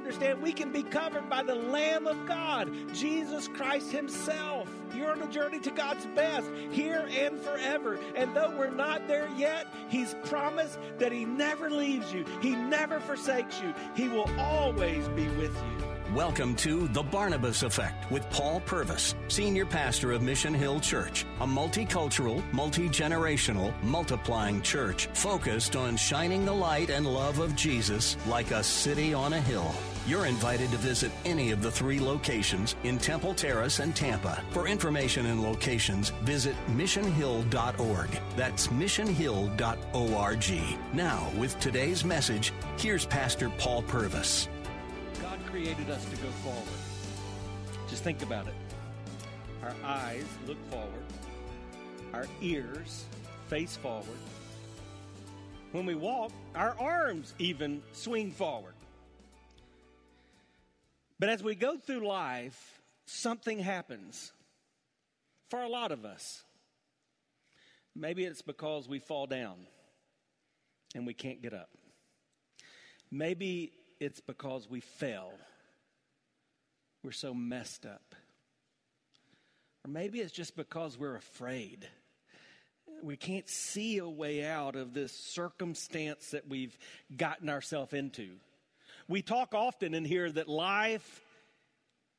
Understand we can be covered by the Lamb of God, Jesus Christ Himself. You're on a journey to God's best here and forever. And though we're not there yet, He's promised that He never leaves you, He never forsakes you, He will always be with you. Welcome to The Barnabas Effect with Paul Purvis, Senior Pastor of Mission Hill Church, a multicultural, multi generational, multiplying church focused on shining the light and love of Jesus like a city on a hill. You're invited to visit any of the three locations in Temple Terrace and Tampa. For information and locations, visit missionhill.org. That's missionhill.org. Now, with today's message, here's Pastor Paul Purvis God created us to go forward. Just think about it. Our eyes look forward, our ears face forward. When we walk, our arms even swing forward. But as we go through life, something happens for a lot of us. Maybe it's because we fall down and we can't get up. Maybe it's because we fell. We're so messed up. Or maybe it's just because we're afraid. We can't see a way out of this circumstance that we've gotten ourselves into. We talk often in here that life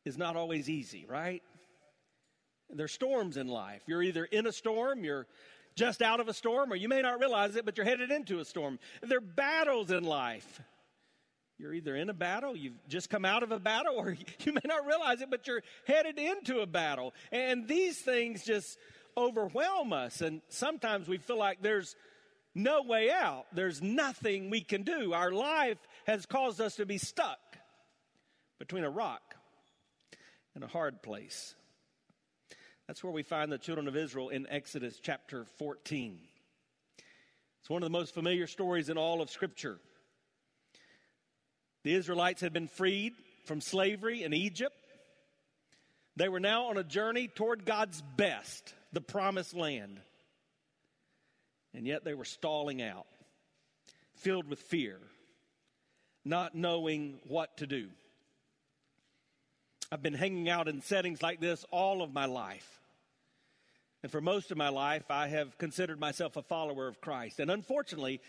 is not always easy, right? There's storms in life. You're either in a storm, you're just out of a storm, or you may not realize it, but you're headed into a storm. There are battles in life. You're either in a battle, you've just come out of a battle, or you may not realize it, but you're headed into a battle. And these things just overwhelm us. And sometimes we feel like there's no way out, there's nothing we can do. Our life has caused us to be stuck between a rock and a hard place. That's where we find the children of Israel in Exodus chapter 14. It's one of the most familiar stories in all of Scripture. The Israelites had been freed from slavery in Egypt. They were now on a journey toward God's best, the promised land. And yet they were stalling out, filled with fear, not knowing what to do. I've been hanging out in settings like this all of my life. And for most of my life, I have considered myself a follower of Christ. And unfortunately,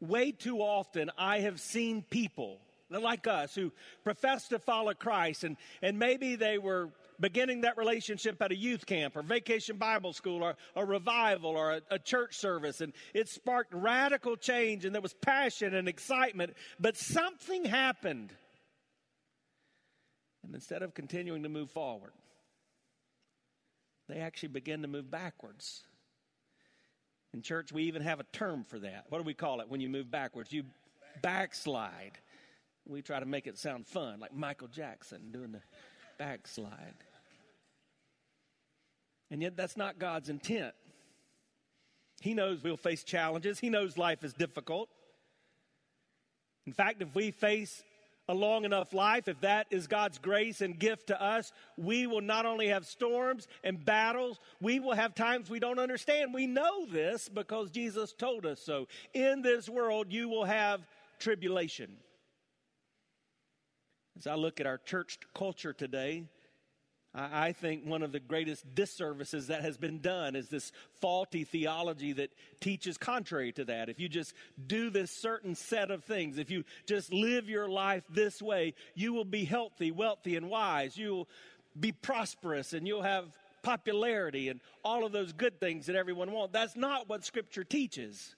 way too often, I have seen people like us who profess to follow Christ and, and maybe they were beginning that relationship at a youth camp or vacation Bible school or a revival or a, a, church service. And it sparked radical change and there was passion and excitement. But something happened. And instead of continuing to move forward, they actually began to move backwards. In church, we even have a term for that. What do we call it when you move backwards? You backslide. We try to make it sound fun, like Michael Jackson doing the backslide. And yet, that's not God's intent. He knows we'll face challenges, He knows life is difficult. In fact, if we face a long enough life, if that is God's grace and gift to us, we will not only have storms and battles, we will have times we don't understand. We know this because Jesus told us so. In this world, you will have tribulation. As I look at our church culture today, I think one of the greatest disservices that has been done is this faulty theology that teaches contrary to that. If you just do this certain set of things, if you just live your life this way, you will be healthy, wealthy, and wise. You'll be prosperous and you'll have popularity and all of those good things that everyone wants. That's not what Scripture teaches.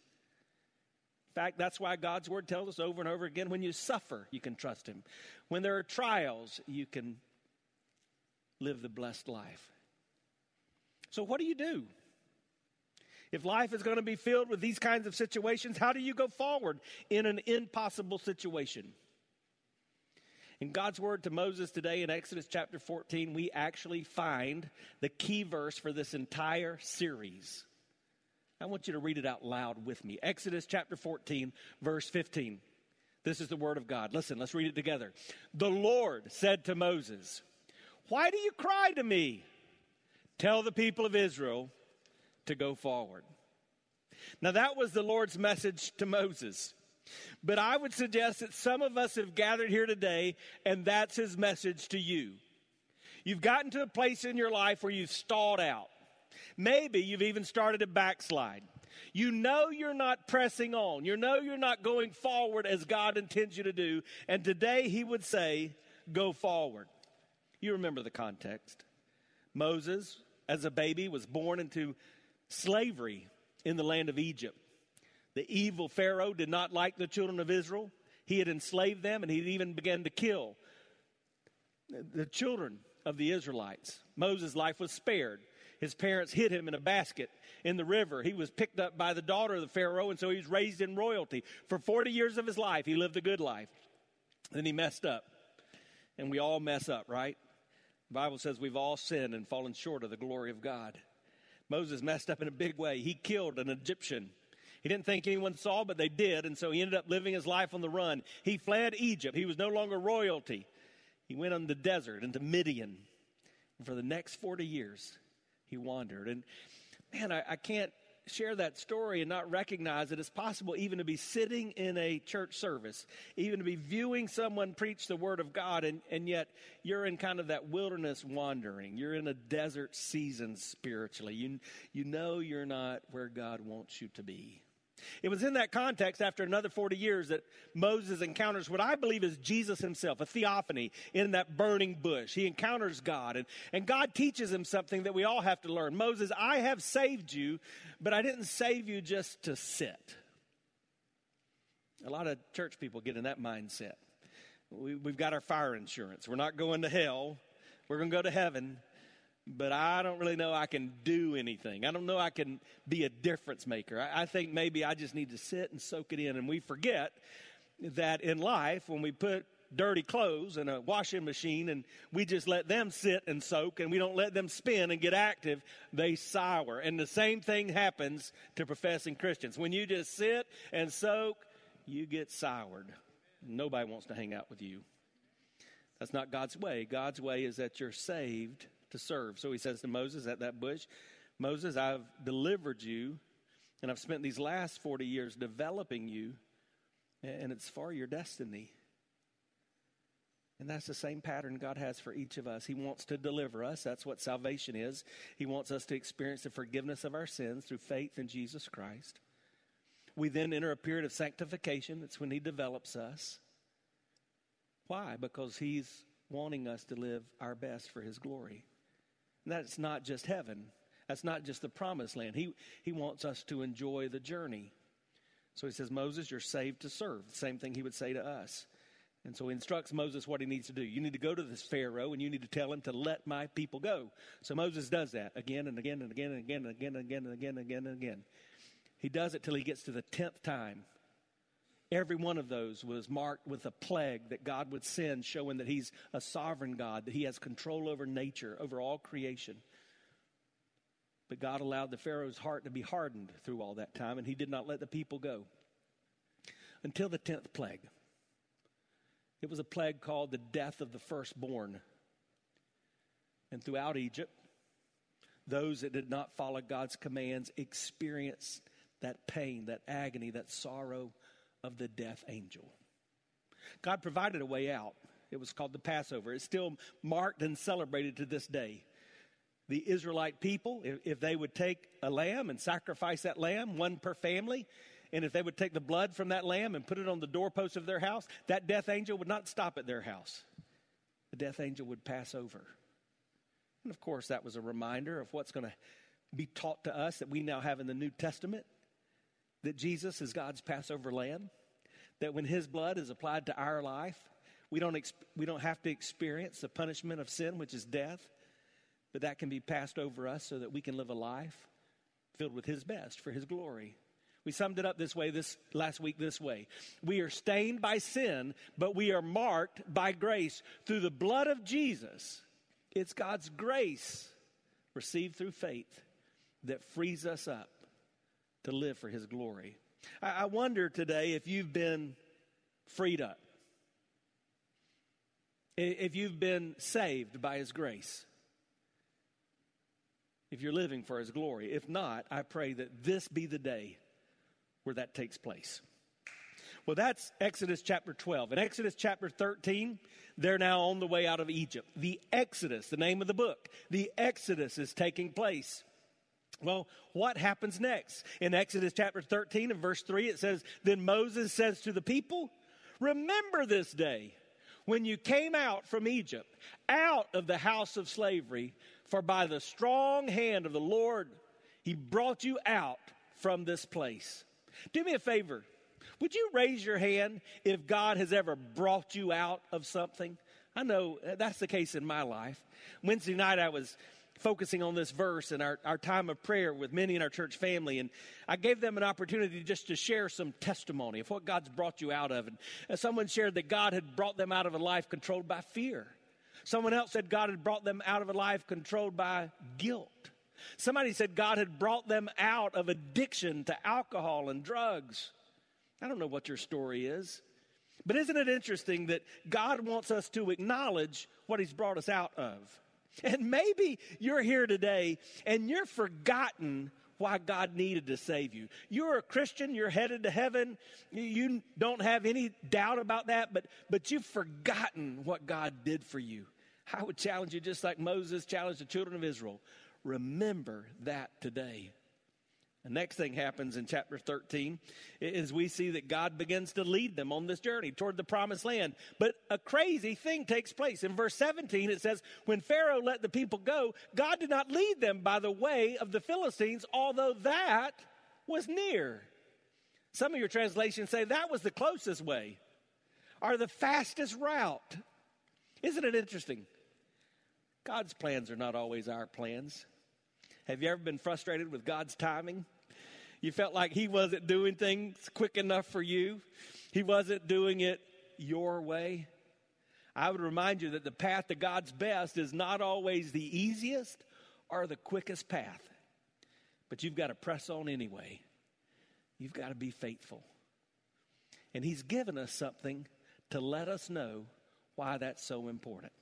In fact, that's why God's word tells us over and over again when you suffer, you can trust Him. When there are trials, you can live the blessed life. So, what do you do? If life is going to be filled with these kinds of situations, how do you go forward in an impossible situation? In God's word to Moses today in Exodus chapter 14, we actually find the key verse for this entire series. I want you to read it out loud with me. Exodus chapter 14, verse 15. This is the word of God. Listen, let's read it together. The Lord said to Moses, Why do you cry to me? Tell the people of Israel to go forward. Now, that was the Lord's message to Moses. But I would suggest that some of us have gathered here today, and that's his message to you. You've gotten to a place in your life where you've stalled out. Maybe you've even started to backslide. You know you're not pressing on. You know you're not going forward as God intends you to do. And today he would say, go forward. You remember the context. Moses, as a baby, was born into slavery in the land of Egypt. The evil Pharaoh did not like the children of Israel. He had enslaved them and he even began to kill the children of the Israelites. Moses' life was spared. His parents hid him in a basket in the river. He was picked up by the daughter of the Pharaoh, and so he was raised in royalty. For 40 years of his life, he lived a good life. Then he messed up. And we all mess up, right? The Bible says we've all sinned and fallen short of the glory of God. Moses messed up in a big way. He killed an Egyptian. He didn't think anyone saw, but they did, and so he ended up living his life on the run. He fled Egypt. He was no longer royalty. He went on the desert into Midian. And for the next 40 years, he wandered. And man, I, I can't share that story and not recognize that it's possible even to be sitting in a church service, even to be viewing someone preach the word of God, and, and yet you're in kind of that wilderness wandering. You're in a desert season spiritually. You, you know you're not where God wants you to be. It was in that context, after another 40 years, that Moses encounters what I believe is Jesus himself, a theophany in that burning bush. He encounters God, and, and God teaches him something that we all have to learn. Moses, I have saved you, but I didn't save you just to sit. A lot of church people get in that mindset. We, we've got our fire insurance. We're not going to hell, we're going to go to heaven but I don't really know I can do anything. I don't know I can be a difference maker. I, I, think maybe I just need to sit and soak it in. And we forget that in life, when we put dirty clothes in a washing machine and we just let them sit and soak and we don't let them spin and get active, they sour. And the same thing happens to professing Christians. When you just sit and soak, you get soured. Nobody wants to hang out with you. That's not God's way. God's way is that you're saved to serve. So he says to Moses at that bush, Moses, I've delivered you, and I've spent these last 40 years developing you, and it's for your destiny. And that's the same pattern God has for each of us. He wants to deliver us. That's what salvation is. He wants us to experience the forgiveness of our sins through faith in Jesus Christ. We then enter a period of sanctification. That's when He develops us. Why? Because He's wanting us to live our best for His glory. And that's not just heaven. That's not just the promised land. He, he wants us to enjoy the journey. So he says, Moses, you're saved to serve. The same thing he would say to us. And so he instructs Moses what he needs to do. You need to go to this Pharaoh and you need to tell him to let my people go. So Moses does that again and again and again and again and again and again and again and again. And again. He does it till he gets to the tenth time. Every one of those was marked with a plague that God would send, showing that He's a sovereign God, that He has control over nature, over all creation. But God allowed the Pharaoh's heart to be hardened through all that time, and He did not let the people go until the tenth plague. It was a plague called the death of the firstborn. And throughout Egypt, those that did not follow God's commands experienced that pain, that agony, that sorrow, of the death angel. God provided a way out. It was called the Passover. It's still marked and celebrated to this day. The Israelite people, if, they would take a lamb and sacrifice that lamb, one per family, and if they would take the blood from that lamb and put it on the doorpost of their house, that death angel would not stop at their house. The death angel would pass over. And of course, that was a reminder of what's going to be taught to us that we now have in the New Testament that Jesus is God's Passover lamb, that when his blood is applied to our life, we don't, we don't have to experience the punishment of sin, which is death, but that can be passed over us so that we can live a life filled with His best for His glory. We summed it up this way this last week this way. We are stained by sin, but we are marked by grace through the blood of Jesus. It's God's grace received through faith that frees us up to live for his glory. I, I wonder today if you've been freed up. If you've been saved by his grace if you're living for his glory. If not, I pray that this be the day where that takes place. Well, that's Exodus chapter 12. In Exodus chapter 13, they're now on the way out of Egypt. The Exodus, the name of the book, the Exodus is taking place. Well, what happens next? In Exodus chapter 13 and verse 3, it says, Then Moses says to the people, Remember this day when you came out from Egypt, out of the house of slavery, for by the strong hand of the Lord, he brought you out from this place. Do me a favor. Would you raise your hand if God has ever brought you out of something? I know that's the case in my life. Wednesday night, I was focusing on this verse and our, our time of prayer with many in our church family. And I gave them an opportunity just to share some testimony of what God's brought you out of. And uh, someone shared that God had brought them out of a life controlled by fear. Someone else said God had brought them out of a life controlled by guilt. Somebody said God had brought them out of addiction to alcohol and drugs. I don't know what your story is, but isn't it interesting that God wants us to acknowledge what He's brought us out of? And maybe you're here today and you're forgotten why God needed to save you. You're a Christian, you're headed to heaven. You don't have any doubt about that, but but you've forgotten what God did for you. I would challenge you just like Moses challenged the children of Israel. Remember that today. The next thing happens in chapter 13 is we see that God begins to lead them on this journey toward the promised land. But a crazy thing takes place. In verse 17, it says, When Pharaoh let the people go, God did not lead them by the way of the Philistines, although that was near. Some of your translations say that was the closest way or the fastest route. Isn't it interesting? God's plans are not always our plans. Have you ever been frustrated with God's timing? You felt like He wasn't doing things quick enough for you, He wasn't doing it your way. I would remind you that the path to God's best is not always the easiest or the quickest path, but you've got to press on anyway. You've got to be faithful. And He's given us something to let us know why that's so important.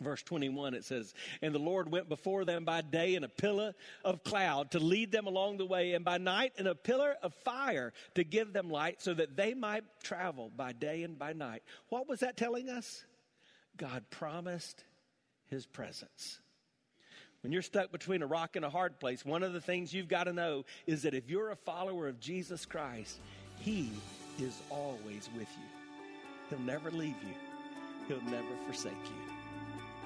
Verse 21, it says, And the Lord went before them by day in a pillar of cloud to lead them along the way, and by night in a pillar of fire to give them light so that they might travel by day and by night. What was that telling us? God promised his presence. When you're stuck between a rock and a hard place, one of the things you've got to know is that if you're a follower of Jesus Christ, he is always with you. He'll never leave you, he'll never forsake you.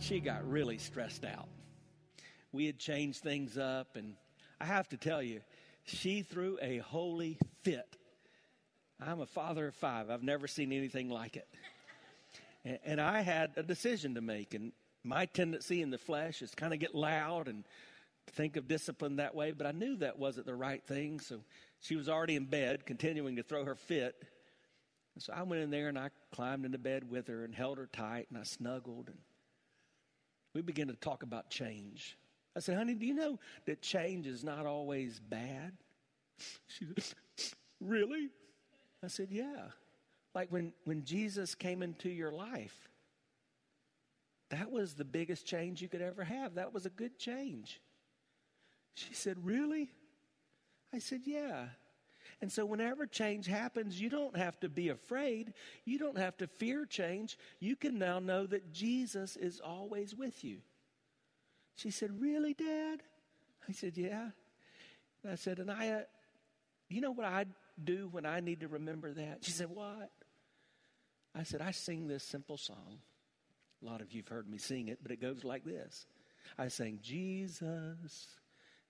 she got really stressed out. We had changed things up, and I have to tell you, she threw a holy fit. I'm a father of five. I've never seen anything like it. And, I had a decision to make, and my tendency in the flesh is kind of get loud and think of discipline that way, but I knew that wasn't the right thing. So she was already in bed, continuing to throw her fit. And so I went in there and I climbed into bed with her and held her tight and I snuggled and we begin to talk about change. I said, honey, do you know that change is not always bad? She said, really? I said, Yeah. Like when, when Jesus came into your life, that was the biggest change you could ever have. That was a good change. She said, Really? I said, Yeah. And so, whenever change happens, you don't have to be afraid. You don't have to fear change. You can now know that Jesus is always with you. She said, Really, Dad? I said, Yeah. And I said, And I, uh, you know what I do when I need to remember that? She said, What? I said, I sing this simple song. A lot of you have heard me sing it, but it goes like this I sang, Jesus,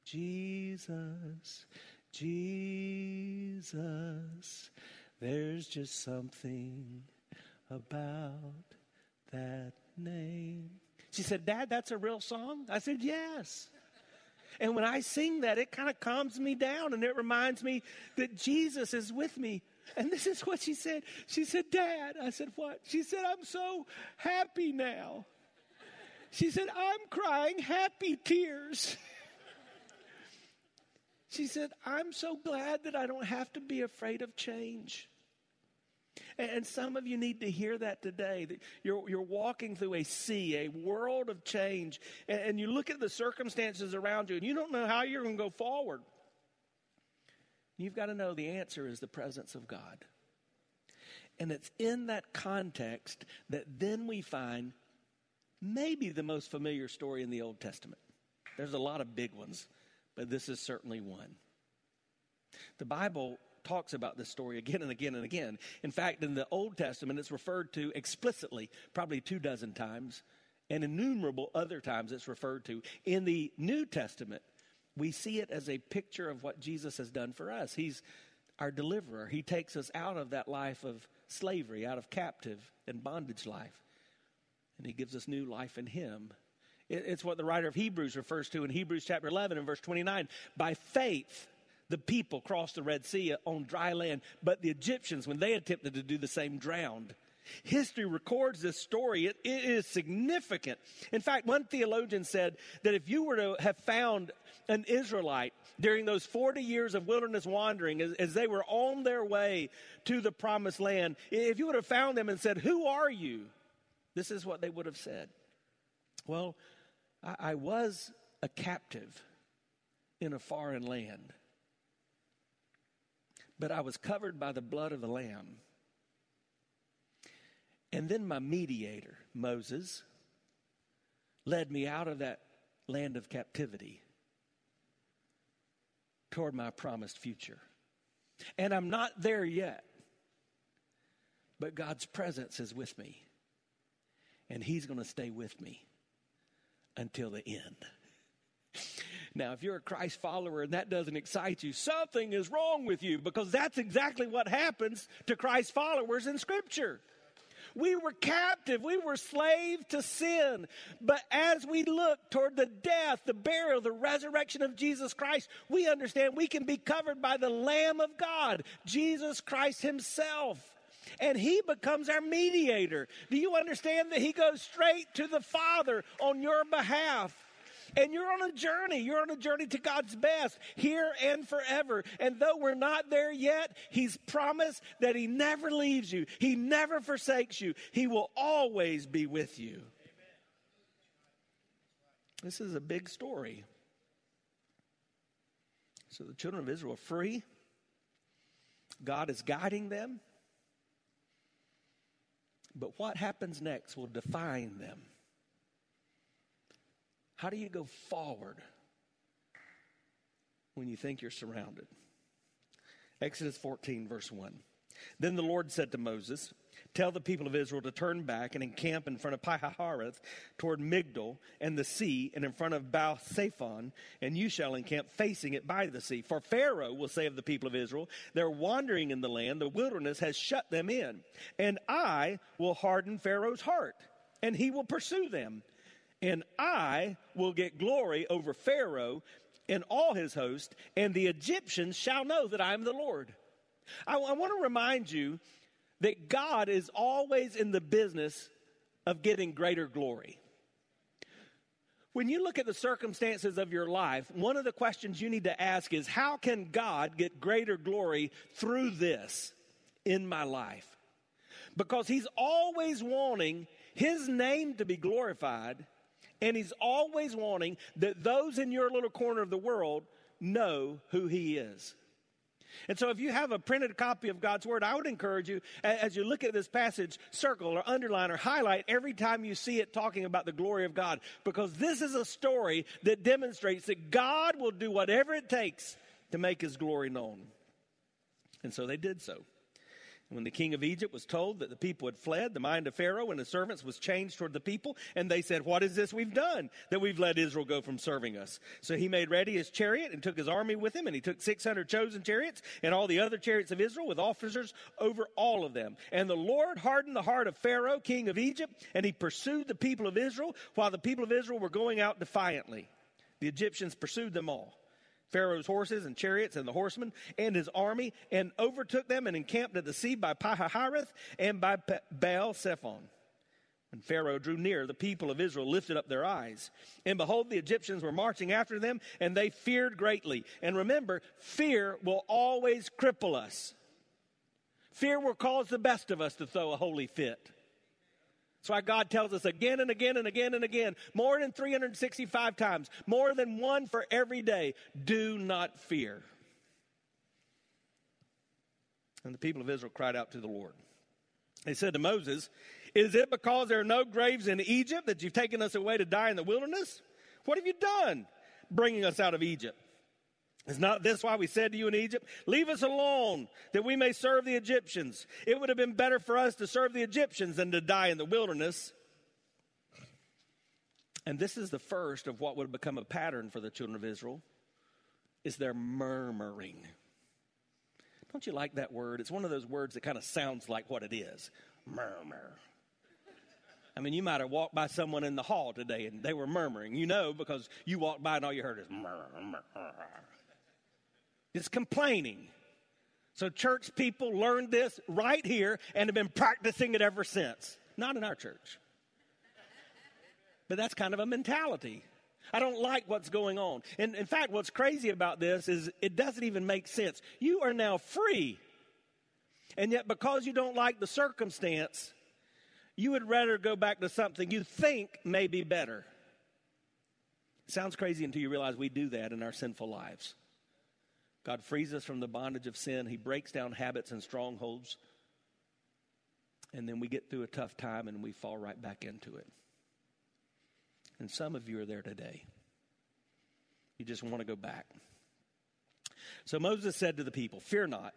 Jesus, Jesus. There's just something about that name. She said, Dad, that's a real song? I said, Yes. And when I sing that, it kind of calms me down and it reminds me that Jesus is with me. And this is what she said. She said, Dad. I said, What? She said, I'm so happy now. She said, I'm crying happy tears. She said, I'm so glad that I don't have to be afraid of change. And some of you need to hear that today. That you're, you're walking through a sea, a world of change, and, and you look at the circumstances around you and you don't know how you're going to go forward. You've got to know the answer is the presence of God. And it's in that context that then we find maybe the most familiar story in the Old Testament. There's a lot of big ones but this is certainly one. The Bible talks about this story again and again and again. In fact, in the Old Testament, it's referred to explicitly probably two dozen times, and innumerable other times it's referred to. In the New Testament, we see it as a picture of what Jesus has done for us. He's our deliverer. He takes us out of that life of slavery, out of captive and bondage life, and He gives us new life in Him. It's what the writer of Hebrews refers to in Hebrews chapter 11 and verse 29. By faith, the people crossed the Red Sea on dry land, but the Egyptians, when they attempted to do the same, drowned. History records this story. It, it is significant. In fact, one theologian said that if you were to have found an Israelite during those 40 years of wilderness wandering as, as they were on their way to the promised land, if you would have found them and said, Who are you? This is what they would have said. Well, I, I was a captive in a foreign land, but I was covered by the blood of the Lamb. And then my mediator, Moses, led me out of that land of captivity toward my promised future. And I'm not there yet, but God's presence is with me, and He's going to stay with me until the end. Now, if you're a Christ follower and that doesn't excite you, something is wrong with you because that's exactly what happens to Christ followers in Scripture. We were captive. We were slave to sin. But as we look toward the death, the burial, the resurrection of Jesus Christ, we understand we can be covered by the Lamb of God, Jesus Christ Himself and he becomes our mediator. Do you understand that he goes straight to the Father on your behalf? And you're on a journey. You're on a journey to God's best here and forever. And though we're not there yet, He's promised that He never leaves you, He never forsakes you, He will always be with you. This is a big story. So the children of Israel are free. God is guiding them. But what happens next will define them. How do you go forward when you think you're surrounded? Exodus 14, verse 1. Then the Lord said to Moses, Tell the people of Israel to turn back and encamp in front of Pihahiroth toward Migdol and the sea, and in front of Baal Zephon, and you shall encamp facing it by the sea. For Pharaoh will say of the people of Israel, They're wandering in the land, the wilderness has shut them in. And I will harden Pharaoh's heart, and he will pursue them. And I will get glory over Pharaoh and all his host, and the Egyptians shall know that I am the Lord. I, I want to remind you that God is always in the business of getting greater glory. When you look at the circumstances of your life, one of the questions you need to ask is how can God get greater glory through this? in my life because he's always wanting his name to be glorified and he's always wanting that those in your little corner of the world know who he is. And so, if you have a printed copy of God's Word, I would encourage you, as you look at this passage, circle or underline or highlight every time you see it talking about the glory of God, because this is a story that demonstrates that God will do whatever it takes to make His glory known. And so they did so. When the king of Egypt was told that the people had fled, the mind of Pharaoh and his servants was changed toward the people, and they said, What is this we've done that we've let Israel go from serving us? So he made ready his chariot and took his army with him, and he took 600 chosen chariots and all the other chariots of Israel with officers over all of them. And the Lord hardened the heart of Pharaoh, king of Egypt, and he pursued the people of Israel while the people of Israel were going out defiantly. The Egyptians pursued them all. Pharaoh's horses and chariots and the horsemen and his army and overtook them and encamped at the sea by Pi-hahiroth and by Baal Zephon. When Pharaoh drew near, the people of Israel lifted up their eyes. And behold, the Egyptians were marching after them, and they feared greatly. And remember, fear will always cripple us. Fear will cause the best of us to throw a holy fit. That's why God tells us again and again and again and again, more than 365 times, more than one for every day, do not fear. And the people of Israel cried out to the Lord. They said to Moses, Is it because there are no graves in Egypt that you've taken us away to die in the wilderness? What have you done bringing us out of Egypt? Is not this why we said to you in Egypt, Leave us alone, that we may serve the Egyptians? It would have been better for us to serve the Egyptians than to die in the wilderness. And this is the first of what would become a pattern for the children of Israel, is their murmuring. Don't you like that word? It's one of those words that kind of sounds like what it is. Murmur. I mean, you might have walked by someone in the hall today and they were murmuring. You know, because you walked by and all you heard is murmur. It's complaining. So, church people learned this right here and have been practicing it ever since. Not in our church. But that's kind of a mentality. I don't like what's going on. And in fact, what's crazy about this is it doesn't even make sense. You are now free. And yet, because you don't like the circumstance, you would rather go back to something you think may be better. Sounds crazy until you realize we do that in our sinful lives. God frees us from the bondage of sin. He breaks down habits and strongholds. And then we get through a tough time and we fall right back into it. And some of you are there today. You just want to go back. So Moses said to the people, Fear not.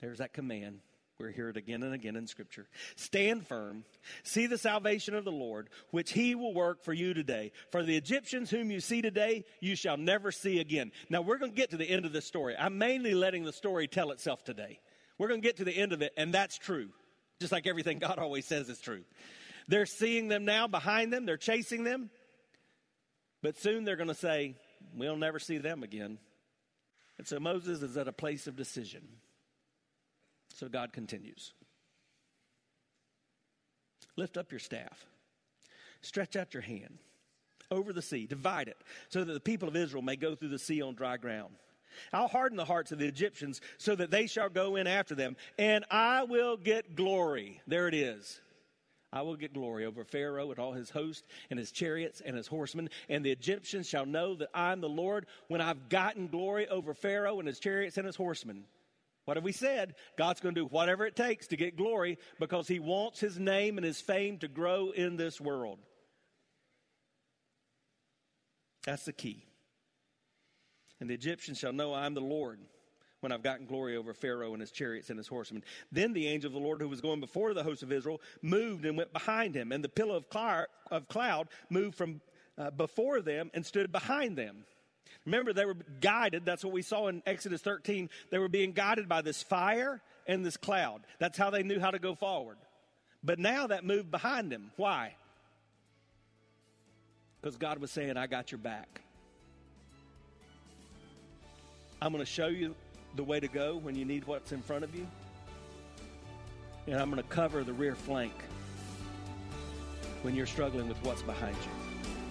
There's that command. We're hear it again and again in Scripture. Stand firm. See the salvation of the Lord, which he will work for you today. For the Egyptians whom you see today, you shall never see again. Now, we're going to get to the end of this story. I'm mainly letting the story tell itself today. We're going to get to the end of it, and that's true. Just like everything God always says is true. They're seeing them now behind them, they're chasing them. But soon they're going to say, We'll never see them again. And so Moses is at a place of decision. So God continues Lift up your staff, stretch out your hand over the sea, divide it, so that the people of Israel may go through the sea on dry ground. I'll harden the hearts of the Egyptians so that they shall go in after them, and I will get glory. There it is. I will get glory over Pharaoh and all his host and his chariots and his horsemen, and the Egyptians shall know that I'm the Lord when I've gotten glory over Pharaoh and his chariots and his horsemen. What have we said? God's going to do whatever it takes to get glory because he wants his name and his fame to grow in this world. That's the key. And the Egyptians shall know I am the Lord when I've gotten glory over Pharaoh and his chariots and his horsemen. Then the angel of the Lord who was going before the host of Israel moved and went behind him, and the pillar of, cloud moved from uh, before them and stood behind them. Remember, they were guided. That's what we saw in Exodus 13. They were being guided by this fire and this cloud. That's how they knew how to go forward. But now that moved behind them. Why? Because God was saying, I got your back. I'm going to show you the way to go when you need what's in front of you. And I'm going to cover the rear flank when you're struggling with what's behind you.